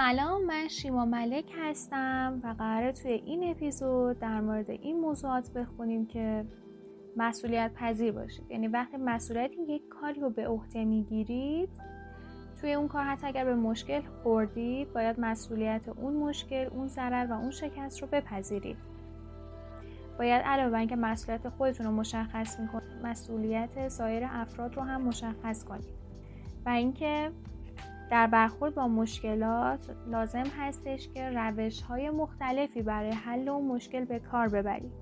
سلام من شیما ملک هستم و قراره توی این اپیزود در مورد این موضوعات بخونیم که مسئولیت پذیر باشید. یعنی وقتی مسئولیت یک کاری رو به عهده می‌گیرید توی اون کار حتی اگر به مشکل خوردید باید مسئولیت اون مشکل اون ضرر و اون شکست رو بپذیرید. باید علاوه بر اینکه مسئولیت خودتون رو مشخص می‌کنید مسئولیت سایر افراد رو هم مشخص کنید. و اینکه در برخورد با مشکلات لازم هستش که روش های مختلفی برای حل اون مشکل به کار ببرید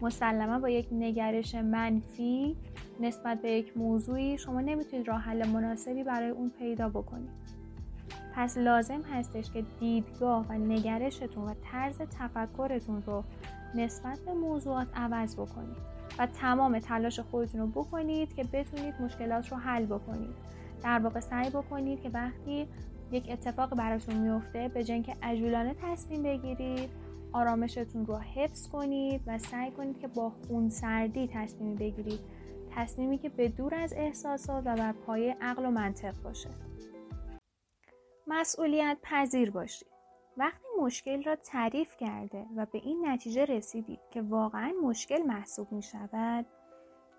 مسلما با یک نگرش منفی نسبت به یک موضوعی شما نمی‌تونید راه حل مناسبی برای اون پیدا بکنید پس لازم هستش که دیدگاه و نگرشتون و طرز تفکرتون رو نسبت به موضوعات عوض بکنید. و تمام تلاش خودتون رو بکنید که بتونید مشکلات رو حل بکنید. در واقع سعی بکنید که وقتی یک اتفاق براتون میفته به جای که عجولانه تصمیم بگیرید آرامشتون رو حفظ کنید و سعی کنید که با خون سردی تصمیم بگیرید. تصمیمی که به دور از احساسات و بر پایه عقل و منطق باشه. مسئولیت پذیر باشید. وقتی مشکل را تعریف کرده و به این نتیجه رسیدید که واقعا مشکل محسوب می شود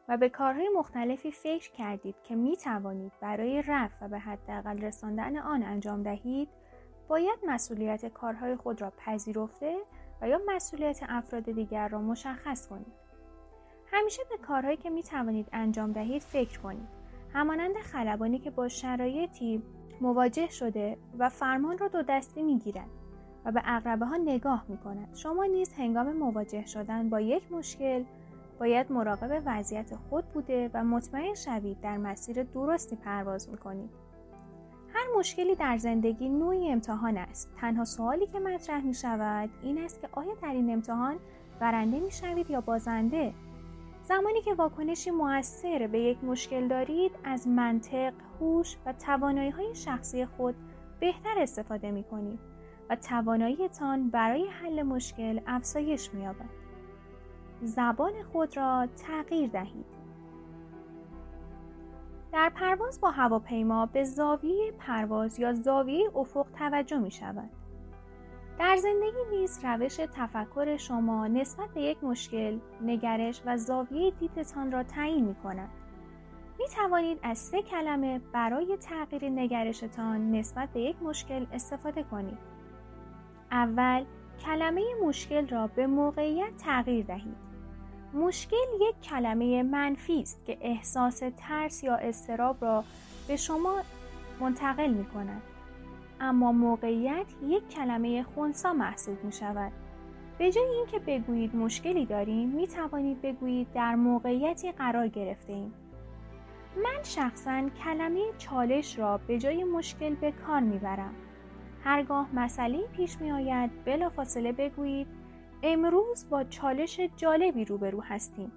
و به کارهای مختلفی فکر کردید که می توانید برای رفع و به حداقل رساندن آن انجام دهید باید مسئولیت کارهای خود را پذیرفته و یا مسئولیت افراد دیگر را مشخص کنید. همیشه به کارهایی که می توانید انجام دهید فکر کنید. همانند خلبانی که با شرایطی مواجه شده و فرمان را دو دستی می گیرد و به اقربه ها نگاه می کند. شما نیز هنگام مواجه شدن با یک مشکل باید مراقب وضعیت خود بوده و مطمئن شوید در مسیر درستی پرواز می‌کنید. هر مشکلی در زندگی نوعی امتحان است. تنها سوالی که مطرح می شود این است که آیا در این امتحان برنده می شوید یا بازنده؟ زمانی که واکنشی موثر به یک مشکل دارید از منطق، هوش و توانایی های شخصی خود بهتر استفاده می کنید و تواناییتان برای حل مشکل افزایش می یابد. زبان خود را تغییر دهید. در پرواز با هواپیما به زاویه پرواز یا زاویه افق توجه می شود. در زندگی نیز روش تفکر شما نسبت به یک مشکل، نگرش و زاویه دیدتان را تعیین می کند. می توانید از سه کلمه برای تغییر نگرشتان نسبت به یک مشکل استفاده کنید. اول کلمه مشکل را به موقعیت تغییر دهید. مشکل یک کلمه منفی است که احساس ترس یا استراب را به شما منتقل می کند. اما موقعیت یک کلمه خونسا محسوب می شود. به جای اینکه بگویید مشکلی داریم می توانید بگویید در موقعیتی قرار گرفته ایم. من شخصا کلمه چالش را به جای مشکل به کار می‌برم. هرگاه مسئله پیش می آید بلافاصله بگویید امروز با چالش جالبی روبرو هستیم.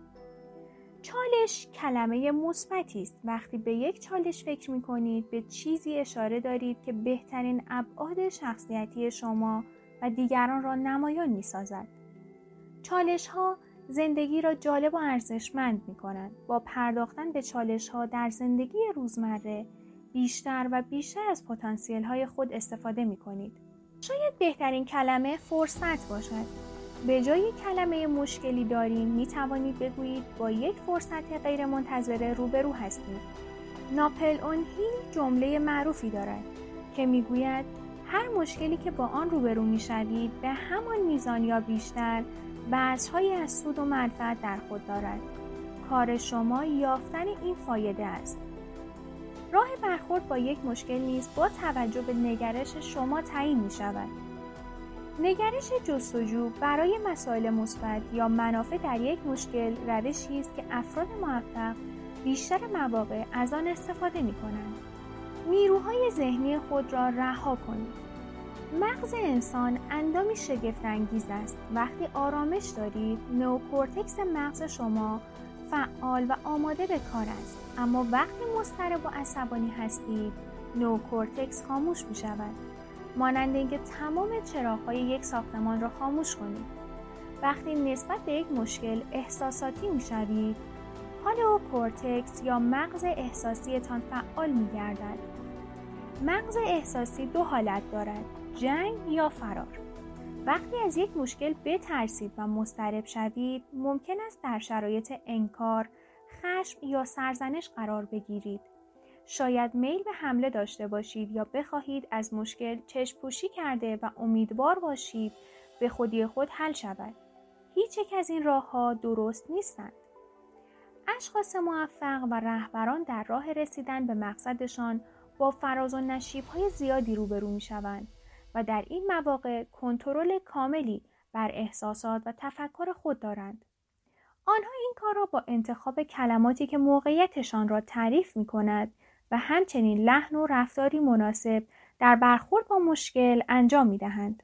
چالش کلمه مثبتی است. وقتی به یک چالش فکر می کنید به چیزی اشاره دارید که بهترین ابعاد شخصیتی شما و دیگران را نمایان می سازد. چالش ها زندگی را جالب و ارزشمند می کنند. با پرداختن به چالش ها در زندگی روزمره بیشتر و بیشتر از پتانسیل های خود استفاده می کنید. شاید بهترین کلمه فرصت باشد. به جای کلمه مشکلی داریم می توانید بگویید با یک فرصت غیر منتظره روبرو هستید. ناپل اون هیل جمله معروفی دارد که می‌گوید هر مشکلی که با آن روبرو می شوید به همان میزان یا بیشتر بحثهایی از سود و منفعت در خود دارد. کار شما یافتن این فایده است. راه برخورد با یک مشکل نیز با توجه به نگرش شما تعیین می شود. نگرش جستجو برای مسائل مثبت یا منافع در یک مشکل روشی است که افراد موفق بیشتر مواقع از آن استفاده می کنند. نیروهای ذهنی خود را رها کنید. مغز انسان اندامی شگفت انگیز است. وقتی آرامش دارید، نوکورتکس مغز شما فعال و آماده به کار است. اما وقتی مضطرب و عصبانی هستید، نوکورتکس خاموش می شود. مانند اینکه تمام چراغهای یک ساختمان را خاموش کنید وقتی نسبت به یک مشکل احساساتی می‌شوید پالئوکورتکس یا مغز احساسیتان فعال می گردد. مغز احساسی دو حالت دارد جنگ یا فرار وقتی از یک مشکل بترسید و مضطرب شوید ممکن است در شرایط انکار خشم یا سرزنش قرار بگیرید. شاید میل به حمله داشته باشید یا بخواهید از مشکل چشم پوشی کرده و امیدوار باشید به خودی خود حل شود. هیچ یک از این راه ها درست نیستند. اشخاص موفق و رهبران در راه رسیدن به مقصدشان با فراز و نشیب های زیادی روبرو می شوند و در این مواقع کنترل کاملی بر احساسات و تفکر خود دارند. آنها این کار را با انتخاب کلماتی که موقعیتشان را تعریف می کند و همچنین لحن و رفتاری مناسب در برخورد با مشکل انجام می دهند.